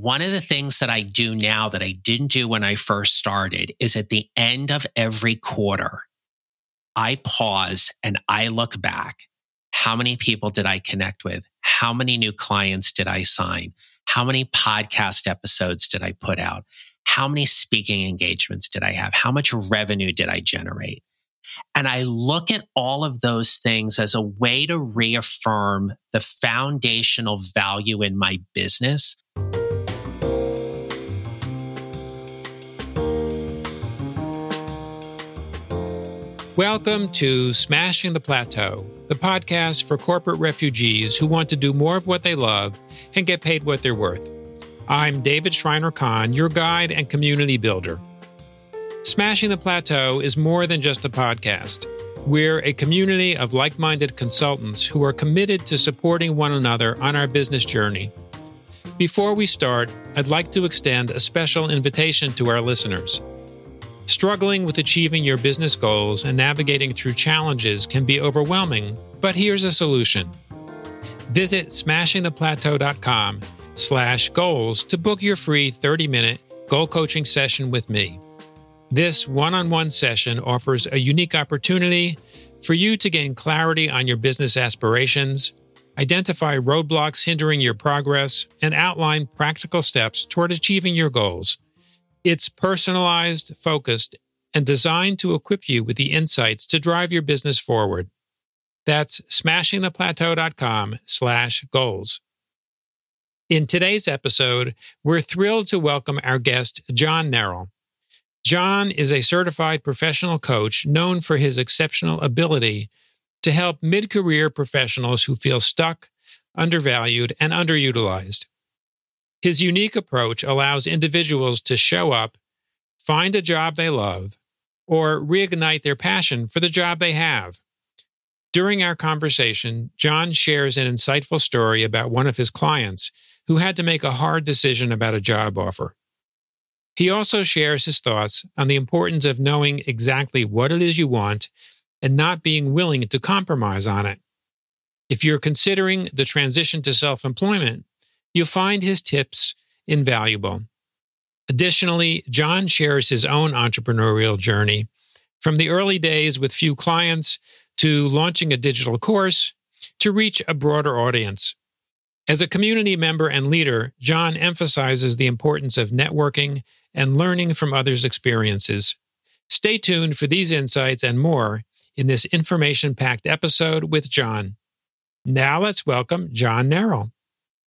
one of the things that I do now that I didn't do when I first started is at the end of every quarter, I pause and I look back. How many people did I connect with? How many new clients did I sign? How many podcast episodes did I put out? How many speaking engagements did I have? How much revenue did I generate? And I look at all of those things as a way to reaffirm the foundational value in my business. Welcome to Smashing the Plateau, the podcast for corporate refugees who want to do more of what they love and get paid what they're worth. I'm David Shriner Cahn, your guide and community builder. Smashing the Plateau is more than just a podcast. We're a community of like minded consultants who are committed to supporting one another on our business journey. Before we start, I'd like to extend a special invitation to our listeners. Struggling with achieving your business goals and navigating through challenges can be overwhelming, but here's a solution. Visit smashingtheplateau.com slash goals to book your free 30-minute goal coaching session with me. This one on one session offers a unique opportunity for you to gain clarity on your business aspirations, identify roadblocks hindering your progress, and outline practical steps toward achieving your goals. It's personalized, focused, and designed to equip you with the insights to drive your business forward. That's smashingtheplateau.com slash goals. In today's episode, we're thrilled to welcome our guest, John Neral. John is a certified professional coach known for his exceptional ability to help mid career professionals who feel stuck, undervalued, and underutilized. His unique approach allows individuals to show up, find a job they love, or reignite their passion for the job they have. During our conversation, John shares an insightful story about one of his clients who had to make a hard decision about a job offer. He also shares his thoughts on the importance of knowing exactly what it is you want and not being willing to compromise on it. If you're considering the transition to self employment, you'll find his tips invaluable. Additionally, John shares his own entrepreneurial journey from the early days with few clients to launching a digital course to reach a broader audience. As a community member and leader, John emphasizes the importance of networking and learning from others' experiences. Stay tuned for these insights and more in this information packed episode with John. Now let's welcome John Neral.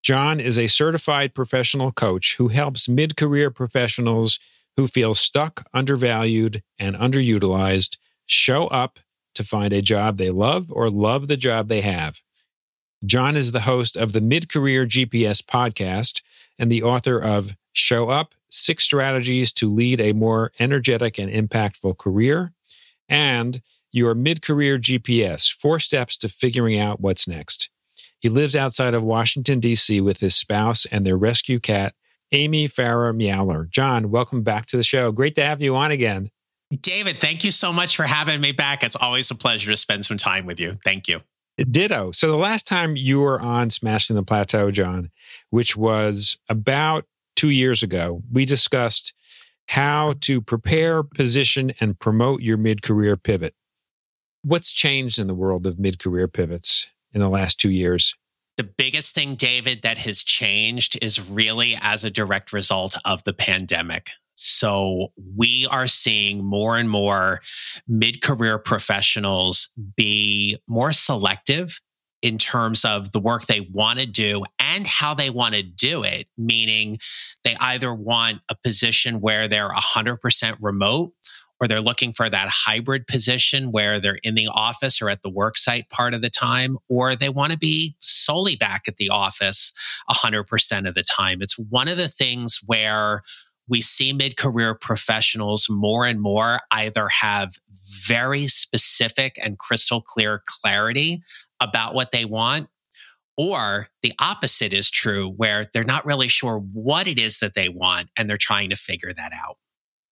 John is a certified professional coach who helps mid career professionals who feel stuck, undervalued, and underutilized show up to find a job they love or love the job they have. John is the host of the Mid Career GPS podcast and the author of Show Up Six Strategies to Lead a More Energetic and Impactful Career, and your mid career GPS Four Steps to Figuring Out What's Next. He lives outside of Washington, D.C. with his spouse and their rescue cat, Amy Farrah Meowler. John, welcome back to the show. Great to have you on again. David, thank you so much for having me back. It's always a pleasure to spend some time with you. Thank you. Ditto. So the last time you were on Smashing the Plateau, John, which was about two years ago, we discussed how to prepare, position, and promote your mid career pivot. What's changed in the world of mid career pivots in the last two years? The biggest thing, David, that has changed is really as a direct result of the pandemic. So we are seeing more and more mid career professionals be more selective in terms of the work they want to do and how they want to do it, meaning they either want a position where they're 100% remote or they're looking for that hybrid position where they're in the office or at the worksite part of the time, or they want to be solely back at the office 100% of the time. It's one of the things where we see mid career professionals more and more either have very specific and crystal clear clarity about what they want, or the opposite is true, where they're not really sure what it is that they want and they're trying to figure that out.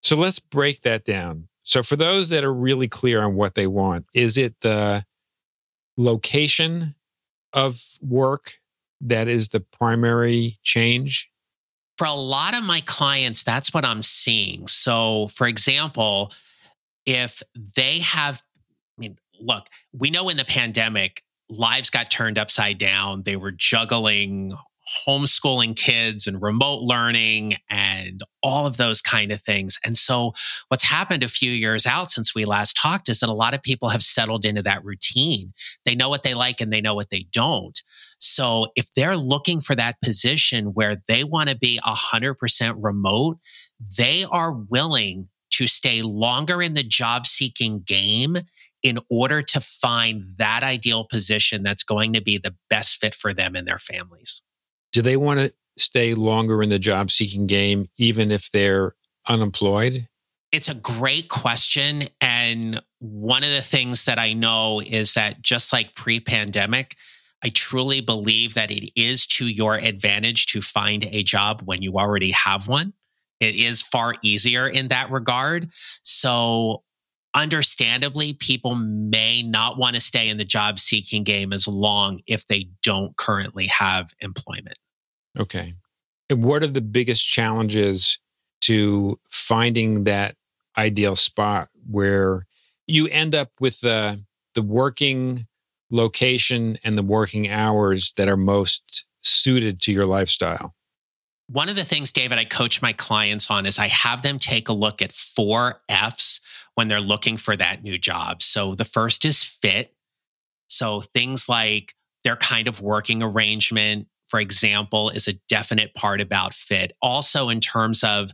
So let's break that down. So, for those that are really clear on what they want, is it the location of work that is the primary change? For a lot of my clients, that's what I'm seeing. So, for example, if they have, I mean, look, we know in the pandemic, lives got turned upside down. They were juggling homeschooling kids and remote learning and all of those kind of things. And so what's happened a few years out since we last talked is that a lot of people have settled into that routine. They know what they like and they know what they don't. So if they're looking for that position where they want to be 100% remote, they are willing to stay longer in the job seeking game in order to find that ideal position that's going to be the best fit for them and their families do they want to stay longer in the job seeking game, even if they're unemployed? It's a great question. And one of the things that I know is that just like pre pandemic, I truly believe that it is to your advantage to find a job when you already have one. It is far easier in that regard. So, understandably, people may not want to stay in the job seeking game as long if they don't currently have employment. Okay. And what are the biggest challenges to finding that ideal spot where you end up with the the working location and the working hours that are most suited to your lifestyle? One of the things, David, I coach my clients on is I have them take a look at four F's when they're looking for that new job. So the first is fit. So things like their kind of working arrangement, for example, is a definite part about fit. Also, in terms of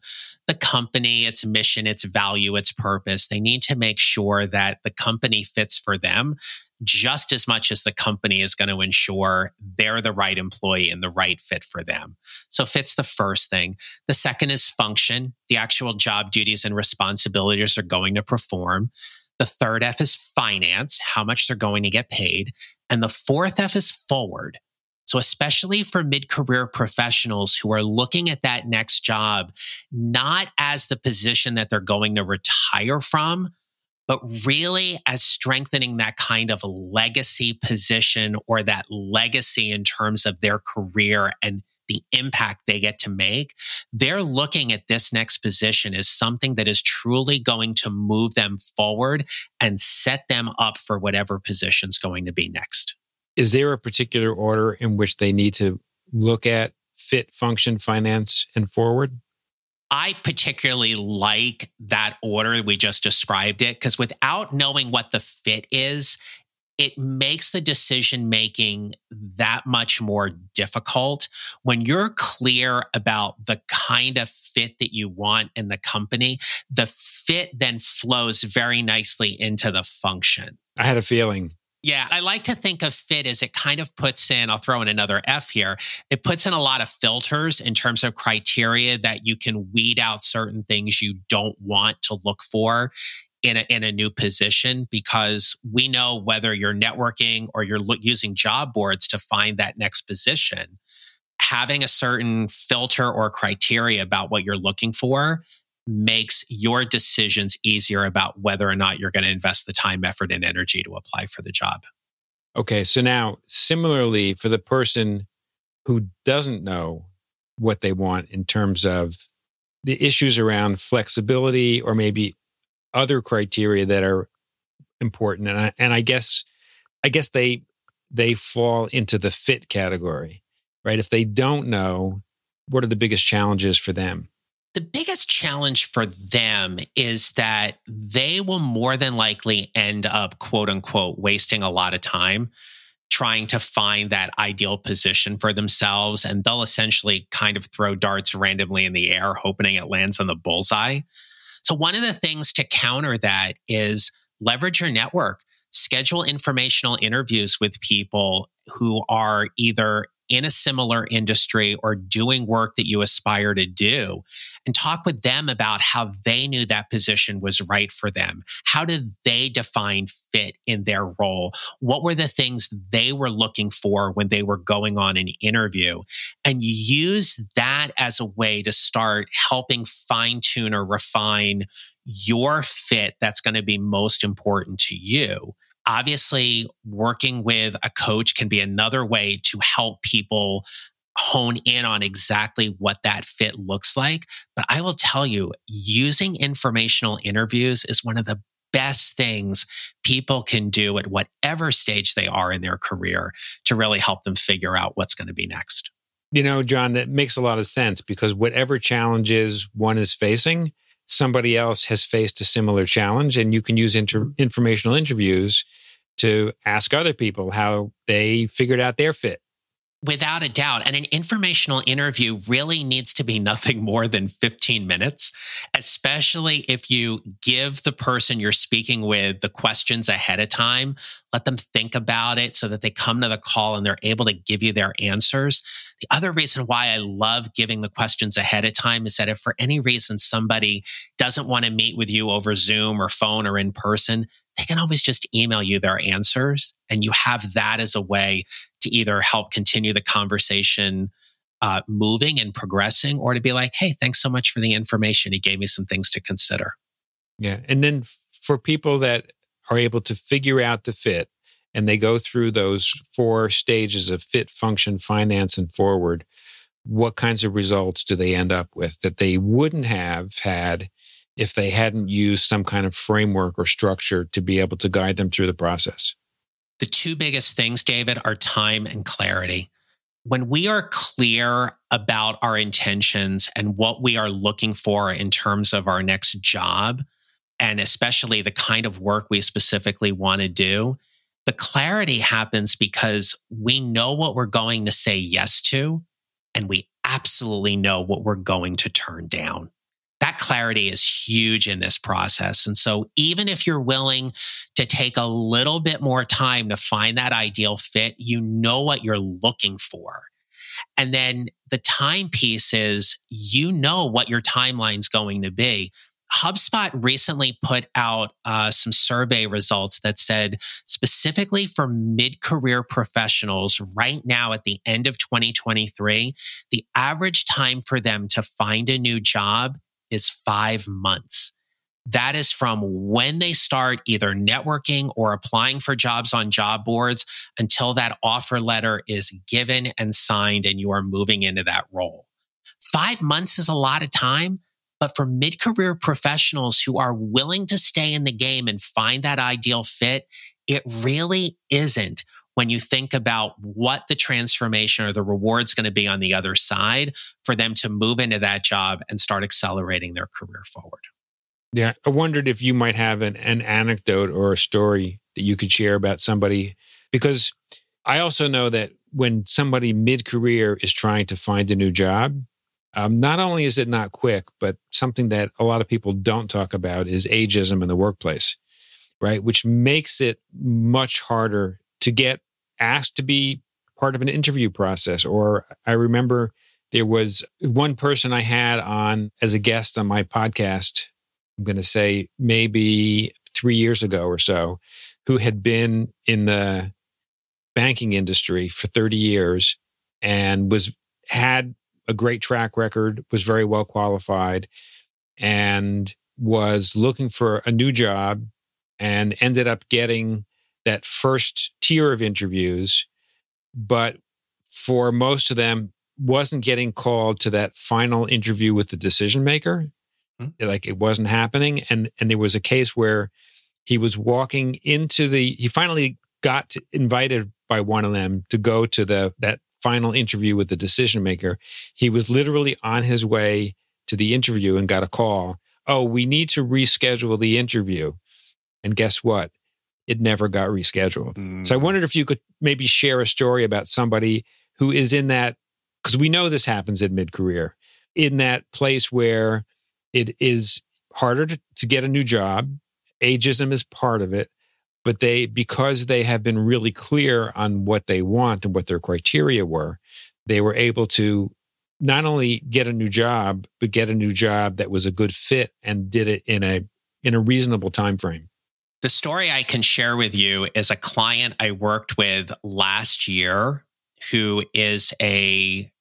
the company, its mission, its value, its purpose, they need to make sure that the company fits for them just as much as the company is going to ensure they're the right employee and the right fit for them. So, fit's the first thing. The second is function, the actual job duties and responsibilities are going to perform. The third F is finance, how much they're going to get paid. And the fourth F is forward so, especially for mid career professionals who are looking at that next job, not as the position that they're going to retire from, but really as strengthening that kind of legacy position or that legacy in terms of their career and the impact they get to make, they're looking at this next position as something that is truly going to move them forward and set them up for whatever position's going to be next. Is there a particular order in which they need to look at fit, function, finance, and forward? I particularly like that order we just described it because without knowing what the fit is, it makes the decision making that much more difficult. When you're clear about the kind of fit that you want in the company, the fit then flows very nicely into the function. I had a feeling yeah, I like to think of fit as it kind of puts in, I'll throw in another F here. It puts in a lot of filters in terms of criteria that you can weed out certain things you don't want to look for in a, in a new position because we know whether you're networking or you're lo- using job boards to find that next position. Having a certain filter or criteria about what you're looking for makes your decisions easier about whether or not you're going to invest the time, effort, and energy to apply for the job. Okay. So now, similarly, for the person who doesn't know what they want in terms of the issues around flexibility or maybe other criteria that are important and I, and I guess I guess they they fall into the fit category right if they don't know what are the biggest challenges for them the biggest challenge for them is that they will more than likely end up, quote unquote, wasting a lot of time trying to find that ideal position for themselves. And they'll essentially kind of throw darts randomly in the air, hoping it lands on the bullseye. So, one of the things to counter that is leverage your network, schedule informational interviews with people who are either in a similar industry or doing work that you aspire to do and talk with them about how they knew that position was right for them. How did they define fit in their role? What were the things they were looking for when they were going on an interview? And use that as a way to start helping fine tune or refine your fit that's going to be most important to you Obviously, working with a coach can be another way to help people hone in on exactly what that fit looks like. But I will tell you, using informational interviews is one of the best things people can do at whatever stage they are in their career to really help them figure out what's going to be next. You know, John, that makes a lot of sense because whatever challenges one is facing, somebody else has faced a similar challenge, and you can use inter- informational interviews to ask other people how they figured out their fit Without a doubt. And an informational interview really needs to be nothing more than 15 minutes, especially if you give the person you're speaking with the questions ahead of time. Let them think about it so that they come to the call and they're able to give you their answers. The other reason why I love giving the questions ahead of time is that if for any reason somebody doesn't want to meet with you over Zoom or phone or in person, they can always just email you their answers. And you have that as a way to either help continue the conversation uh, moving and progressing or to be like, hey, thanks so much for the information. He gave me some things to consider. Yeah. And then for people that are able to figure out the fit and they go through those four stages of fit, function, finance, and forward, what kinds of results do they end up with that they wouldn't have had if they hadn't used some kind of framework or structure to be able to guide them through the process? The two biggest things, David, are time and clarity. When we are clear about our intentions and what we are looking for in terms of our next job, and especially the kind of work we specifically want to do, the clarity happens because we know what we're going to say yes to, and we absolutely know what we're going to turn down that clarity is huge in this process. And so even if you're willing to take a little bit more time to find that ideal fit, you know what you're looking for. And then the time piece is you know what your timeline's going to be. HubSpot recently put out uh, some survey results that said specifically for mid career professionals right now at the end of 2023, the average time for them to find a new job is five months. That is from when they start either networking or applying for jobs on job boards until that offer letter is given and signed and you are moving into that role. Five months is a lot of time, but for mid career professionals who are willing to stay in the game and find that ideal fit, it really isn't when you think about what the transformation or the reward's going to be on the other side for them to move into that job and start accelerating their career forward. Yeah, I wondered if you might have an, an anecdote or a story that you could share about somebody, because I also know that when somebody mid career is trying to find a new job, um, not only is it not quick, but something that a lot of people don't talk about is ageism in the workplace, right? Which makes it much harder to get asked to be part of an interview process. Or I remember there was one person I had on as a guest on my podcast, I'm going to say maybe three years ago or so, who had been in the banking industry for 30 years and was had a great track record, was very well qualified, and was looking for a new job and ended up getting that first tier of interviews, but for most of them, wasn't getting called to that final interview with the decision maker. Mm-hmm. Like it wasn't happening. And and there was a case where he was walking into the he finally got invited by one of them to go to the that final interview with the decision maker. He was literally on his way to the interview and got a call. Oh, we need to reschedule the interview. And guess what? It never got rescheduled. Mm. So I wondered if you could maybe share a story about somebody who is in that, because we know this happens in mid career, in that place where it is harder to, to get a new job. Ageism is part of it, but they, because they have been really clear on what they want and what their criteria were, they were able to not only get a new job, but get a new job that was a good fit and did it in a in a reasonable time frame. The story I can share with you is a client I worked with last year who is a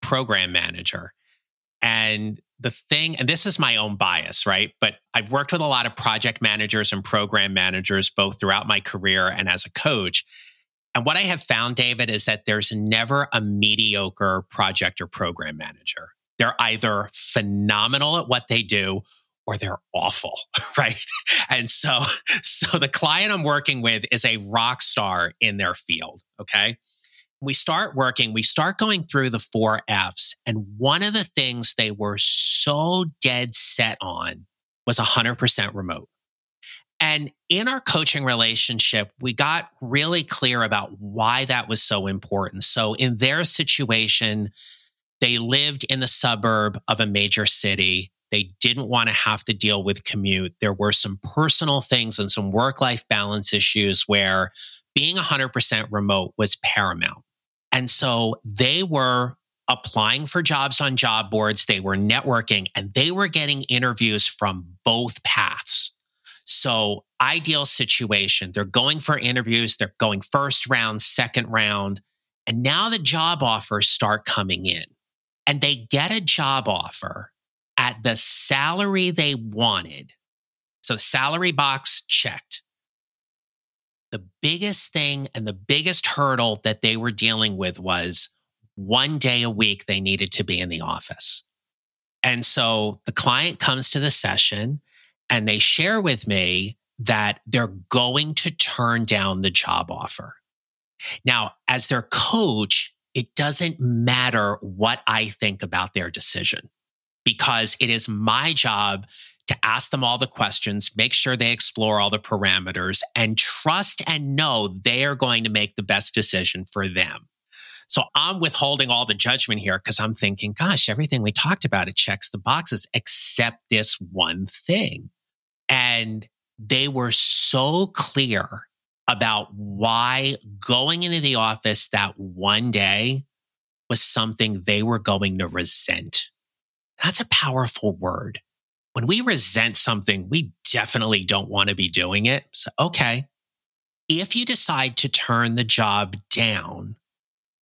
program manager. And the thing, and this is my own bias, right? But I've worked with a lot of project managers and program managers both throughout my career and as a coach. And what I have found, David, is that there's never a mediocre project or program manager. They're either phenomenal at what they do or they're awful, right? And so, so the client I'm working with is a rock star in their field. Okay. We start working, we start going through the four F's. And one of the things they were so dead set on was 100% remote. And in our coaching relationship, we got really clear about why that was so important. So in their situation, they lived in the suburb of a major city. They didn't want to have to deal with commute. There were some personal things and some work life balance issues where being 100% remote was paramount. And so they were applying for jobs on job boards. They were networking and they were getting interviews from both paths. So ideal situation. They're going for interviews. They're going first round, second round. And now the job offers start coming in and they get a job offer at the salary they wanted. So salary box checked. The biggest thing and the biggest hurdle that they were dealing with was one day a week they needed to be in the office. And so the client comes to the session and they share with me that they're going to turn down the job offer. Now, as their coach, it doesn't matter what I think about their decision because it is my job to ask them all the questions, make sure they explore all the parameters and trust and know they are going to make the best decision for them. So I'm withholding all the judgment here because I'm thinking, gosh, everything we talked about, it checks the boxes except this one thing. And they were so clear about why going into the office that one day was something they were going to resent. That's a powerful word. When we resent something, we definitely don't want to be doing it. So, okay. If you decide to turn the job down,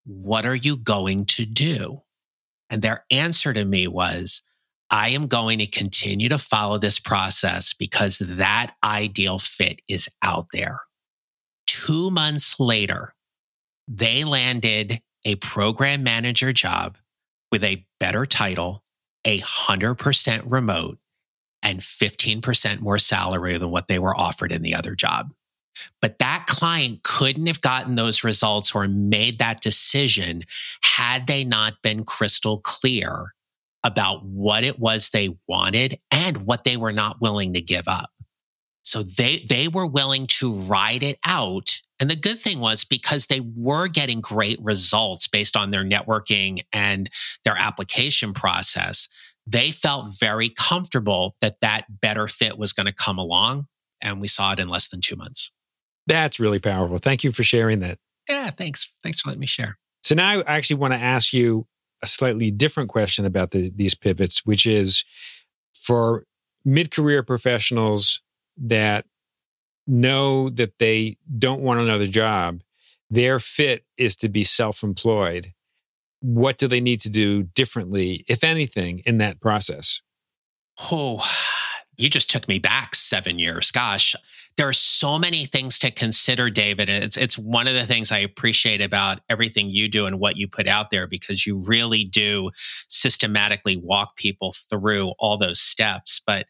what are you going to do? And their answer to me was, I am going to continue to follow this process because that ideal fit is out there. Two months later, they landed a program manager job with a better title, a hundred percent remote and 15% more salary than what they were offered in the other job. But that client couldn't have gotten those results or made that decision had they not been crystal clear about what it was they wanted and what they were not willing to give up. So they, they were willing to ride it out. And the good thing was because they were getting great results based on their networking and their application process, they felt very comfortable that that better fit was going to come along. And we saw it in less than two months. That's really powerful. Thank you for sharing that. Yeah, thanks. Thanks for letting me share. So now I actually want to ask you a slightly different question about the, these pivots, which is for mid career professionals that know that they don't want another job, their fit is to be self employed. What do they need to do differently, if anything, in that process? Oh, you just took me back seven years. Gosh, there are so many things to consider, David. It's it's one of the things I appreciate about everything you do and what you put out there because you really do systematically walk people through all those steps. But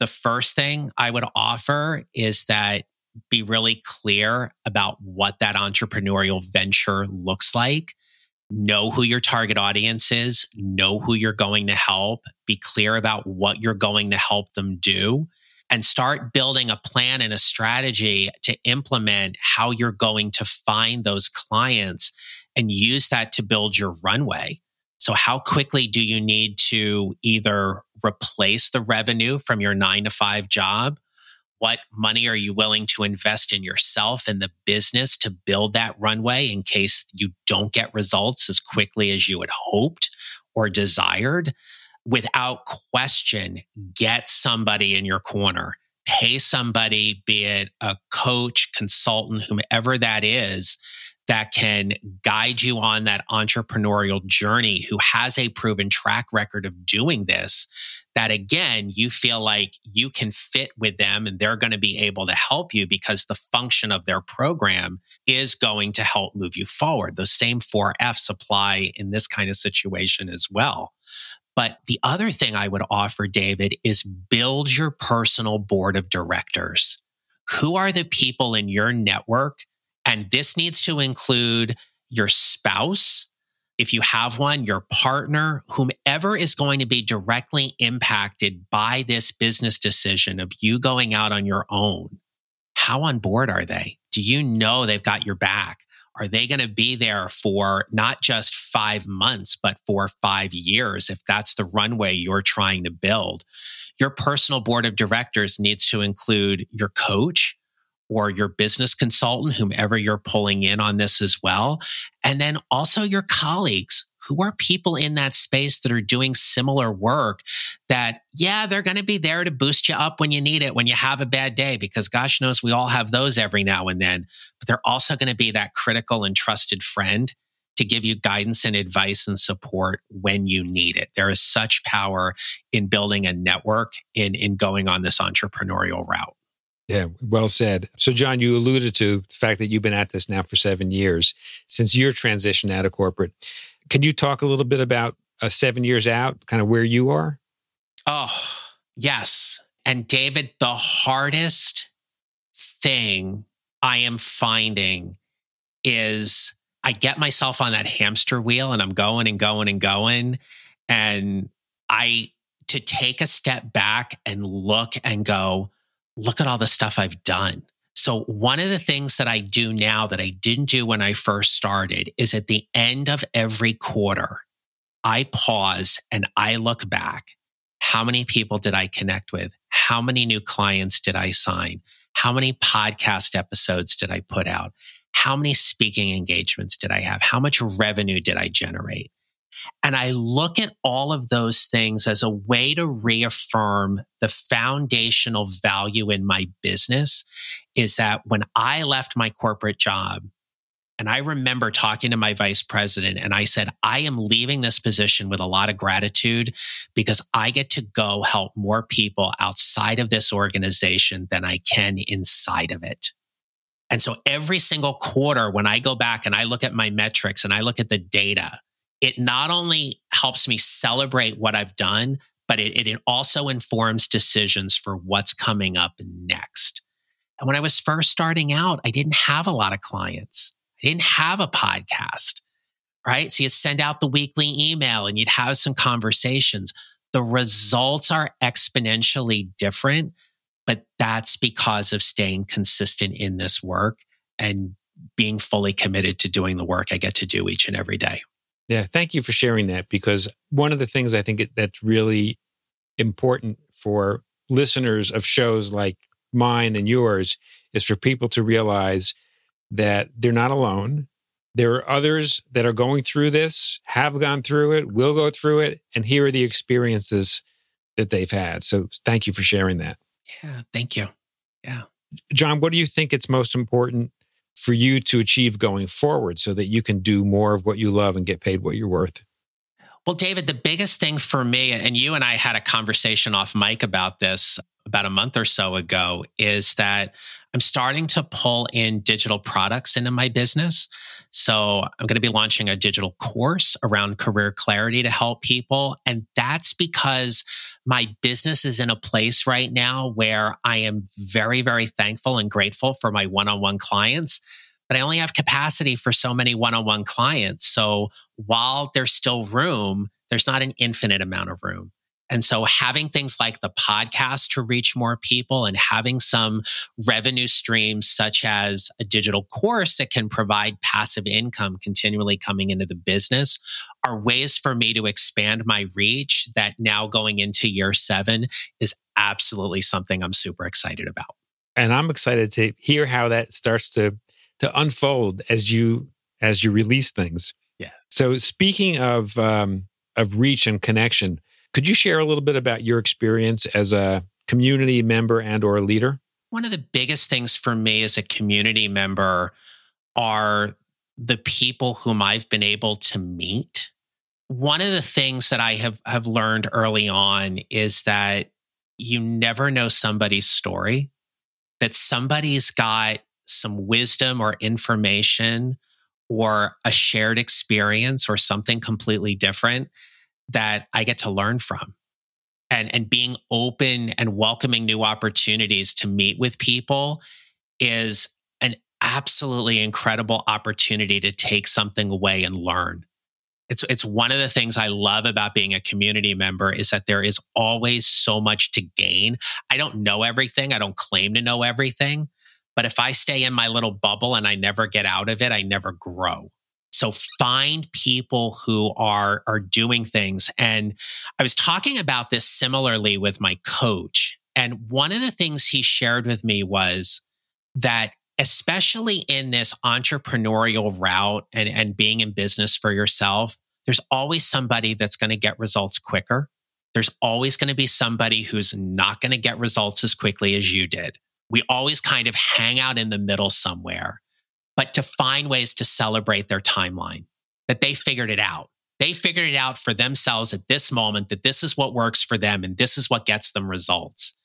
the first thing I would offer is that be really clear about what that entrepreneurial venture looks like. Know who your target audience is, know who you're going to help, be clear about what you're going to help them do, and start building a plan and a strategy to implement how you're going to find those clients and use that to build your runway. So, how quickly do you need to either replace the revenue from your nine to five job what money are you willing to invest in yourself and the business to build that runway in case you don't get results as quickly as you had hoped or desired? Without question, get somebody in your corner. Pay somebody, be it a coach, consultant, whomever that is, that can guide you on that entrepreneurial journey who has a proven track record of doing this that again you feel like you can fit with them and they're going to be able to help you because the function of their program is going to help move you forward those same four f's apply in this kind of situation as well but the other thing I would offer, David, is build your personal board of directors. Who are the people in your network and this needs to include your spouse, if you have one, your partner, whomever is going to be directly impacted by this business decision of you going out on your own. How on board are they? Do you know they've got your back? Are they going to be there for not just five months, but for five years if that's the runway you're trying to build? Your personal board of directors needs to include your coach, or your business consultant, whomever you're pulling in on this as well. And then also your colleagues. Who are people in that space that are doing similar work that, yeah, they're going to be there to boost you up when you need it, when you have a bad day, because gosh knows we all have those every now and then. But they're also going to be that critical and trusted friend to give you guidance and advice and support when you need it. There is such power in building a network in, in going on this entrepreneurial route. Yeah, well said. So, John, you alluded to the fact that you've been at this now for seven years since your transition out of corporate. Can you talk a little bit about uh, seven years out, kind of where you are? Oh, yes. And, David, the hardest thing I am finding is I get myself on that hamster wheel and I'm going and going and going. And I, to take a step back and look and go, look at all the stuff I've done. So one of the things that I do now that I didn't do when I first started is at the end of every quarter, I pause and I look back. How many people did I connect with? How many new clients did I sign? How many podcast episodes did I put out? How many speaking engagements did I have? How much revenue did I generate? And I look at all of those things as a way to reaffirm the foundational value in my business is that when I left my corporate job, and I remember talking to my vice president and I said, I am leaving this position with a lot of gratitude because I get to go help more people outside of this organization than I can inside of it. And so every single quarter, when I go back and I look at my metrics and I look at the data, it not only helps me celebrate what I've done, but it, it also informs decisions for what's coming up next. And when I was first starting out, I didn't have a lot of clients. I didn't have a podcast, right? So you'd send out the weekly email and you'd have some conversations. The results are exponentially different, but that's because of staying consistent in this work and being fully committed to doing the work I get to do each and every day. Yeah, thank you for sharing that because one of the things I think that's really important for listeners of shows like mine and yours is for people to realize that they're not alone. There are others that are going through this, have gone through it, will go through it, and here are the experiences that they've had. So thank you for sharing that. Yeah, thank you. Yeah. John, what do you think it's most important for you to achieve going forward so that you can do more of what you love and get paid what you're worth? Well, David, the biggest thing for me, and you and I had a conversation off mic about this about a month or so ago, is that I'm starting to pull in digital products into my business. So I'm going to be launching a digital course around career clarity to help people. And that's because my business is in a place right now where I am very, very thankful and grateful for my one on one clients but I only have capacity for so many one on one clients. So while there's still room, there's not an infinite amount of room. And so having things like the podcast to reach more people and having some revenue streams such as a digital course that can provide passive income continually coming into the business are ways for me to expand my reach that now going into year seven is absolutely something I'm super excited about. And I'm excited to hear how that starts to to unfold as you as you release things. Yeah. So speaking of um, of reach and connection, could you share a little bit about your experience as a community member and or a leader? One of the biggest things for me as a community member are the people whom I've been able to meet, one of the things that I have, have learned early on is that you never know somebody's story, that somebody's got some wisdom or information or a shared experience or something completely different that I get to learn from. And, and being open and welcoming new opportunities to meet with people is an absolutely incredible opportunity to take something away and learn. It's, it's one of the things I love about being a community member is that there is always so much to gain. I don't know everything. I don't claim to know everything, but if I stay in my little bubble and I never get out of it, I never grow. So find people who are, are doing things. And I was talking about this similarly with my coach. And one of the things he shared with me was that especially in this entrepreneurial route and, and being in business for yourself, there's always somebody that's going to get results quicker. There's always going to be somebody who's not going to get results as quickly as you did. We always kind of hang out in the middle somewhere, but to find ways to celebrate their timeline, that they figured it out. They figured it out for themselves at this moment, that this is what works for them and this is what gets them results.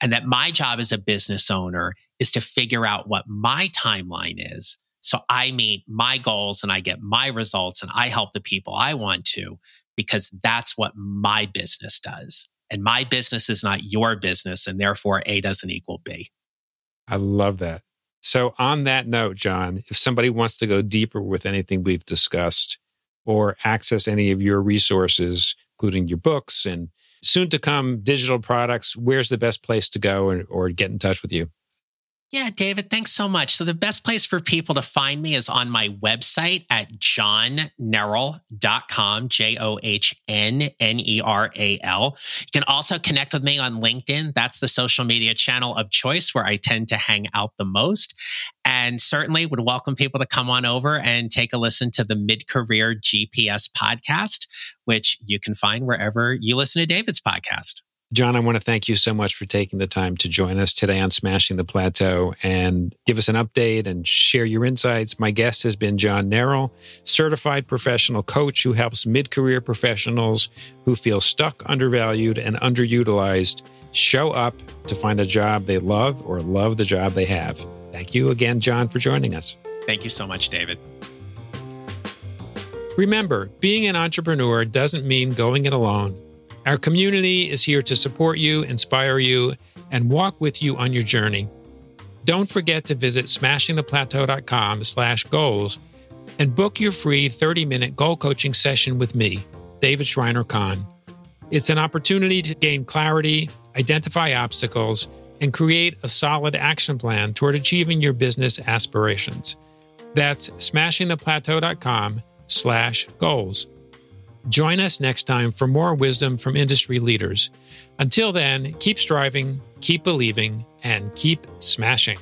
And that my job as a business owner is to figure out what my timeline is. So I meet my goals and I get my results and I help the people I want to because that's what my business does. And my business is not your business. And therefore, A doesn't equal B. I love that. So, on that note, John, if somebody wants to go deeper with anything we've discussed or access any of your resources, including your books and soon to come digital products, where's the best place to go or, or get in touch with you? Yeah, David, thanks so much. So the best place for people to find me is on my website at johnneral.com, J-O-H-N-N-E-R-A-L. You can also connect with me on LinkedIn. That's the social media channel of choice where I tend to hang out the most. And certainly would welcome people to come on over and take a listen to the Mid-Career GPS podcast, which you can find wherever you listen to David's podcast. John, I want to thank you so much for taking the time to join us today on Smashing the Plateau and give us an update and share your insights. My guest has been John Neral, certified professional coach who helps mid career professionals who feel stuck, undervalued, and underutilized show up to find a job they love or love the job they have. Thank you again, John, for joining us. Thank you so much, David. Remember, being an entrepreneur doesn't mean going it alone. Our community is here to support you, inspire you, and walk with you on your journey. Don't forget to visit smashingtheplateau.com slash goals and book your free 30-minute goal coaching session with me, David Shriner Cahn. It's an opportunity to gain clarity, identify obstacles, and create a solid action plan toward achieving your business aspirations. That's smashingtheplateau.com slash goals. Join us next time for more wisdom from industry leaders. Until then, keep striving, keep believing, and keep smashing.